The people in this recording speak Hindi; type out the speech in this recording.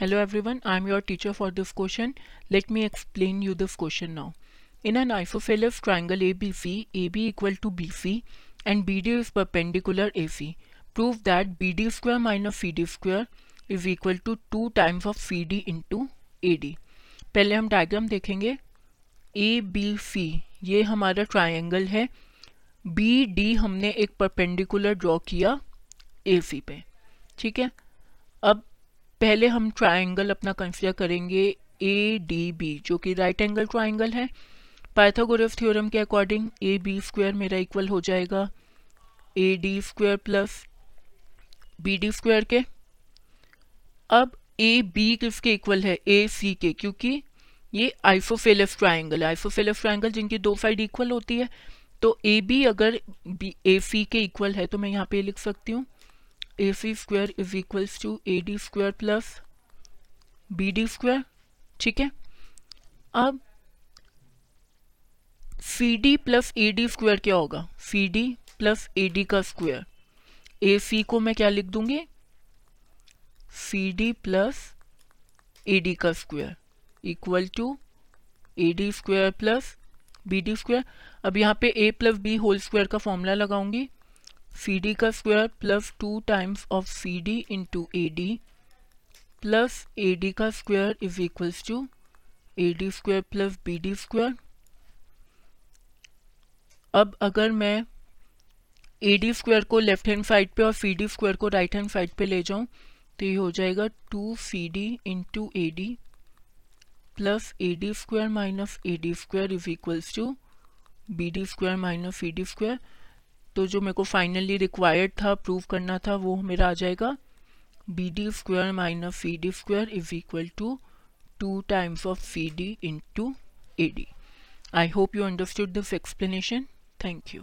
Hello everyone I am your teacher for this question let me explain you this question now in an isosceles triangle A B C A B equal to B C and B D is perpendicular A C prove that B D square minus C D square is equal to two times of C D into A D पहले हम डायग्राम देखेंगे. ए बी सी ये हमारा ट्राइंगल है. बी डी हमने एक परपेंडिकुलर ड्रॉ किया ए सी पे. ठीक है? अब पहले हम ट्राइंगल अपना कंसिडर करेंगे ए डी बी जो कि राइट एंगल ट्राइंगल है। पाइथागोरस थ्योरम के अकॉर्डिंग ए बी स्क्वायर मेरा इक्वल हो जाएगा। A D square plus B D square के। अब ए बी किसके इक्वल है? ए सी के, क्योंकि ये आइसोफेलस ट्राइंगल है। आइसोफेलस ट्राइंगल जिनकी दो साइड इक्वल होती है। तो ए बी अगर बी ए सी के इक्वल है तो मैं यहाँ पे लिख सकती हूँ। A C square is equals to A D square plus B D square ठीक है? अब C D plus A D square क्या होगा? C D plus A D का स्क्वायर ए सी को मैं क्या लिख दूँगी? C D plus A D का square equal to A D square plus B D square अब यहाँ पे A plus B whole square का फॉर्मूला लगाऊँगी. सी डी का square plus two times of C D into A D plus A D का square is equals to A D square plus B D square अब अगर मैं ए डी स्क्वायर को लेफ़्ट हैंड साइड पे और सी डी स्क्वायर को राइट हैंड साइड पे ले जाऊँ तो ये हो जाएगा two C D into A D plus A D square minus A D square is equals to B D square minus C D square तो जो मेरे को फाइनली रिक्वायर्ड था प्रूव करना था, वो मेरा आ जाएगा। B D square minus C D square is equal to two times of C D into A D I hope you understood this explanation thank you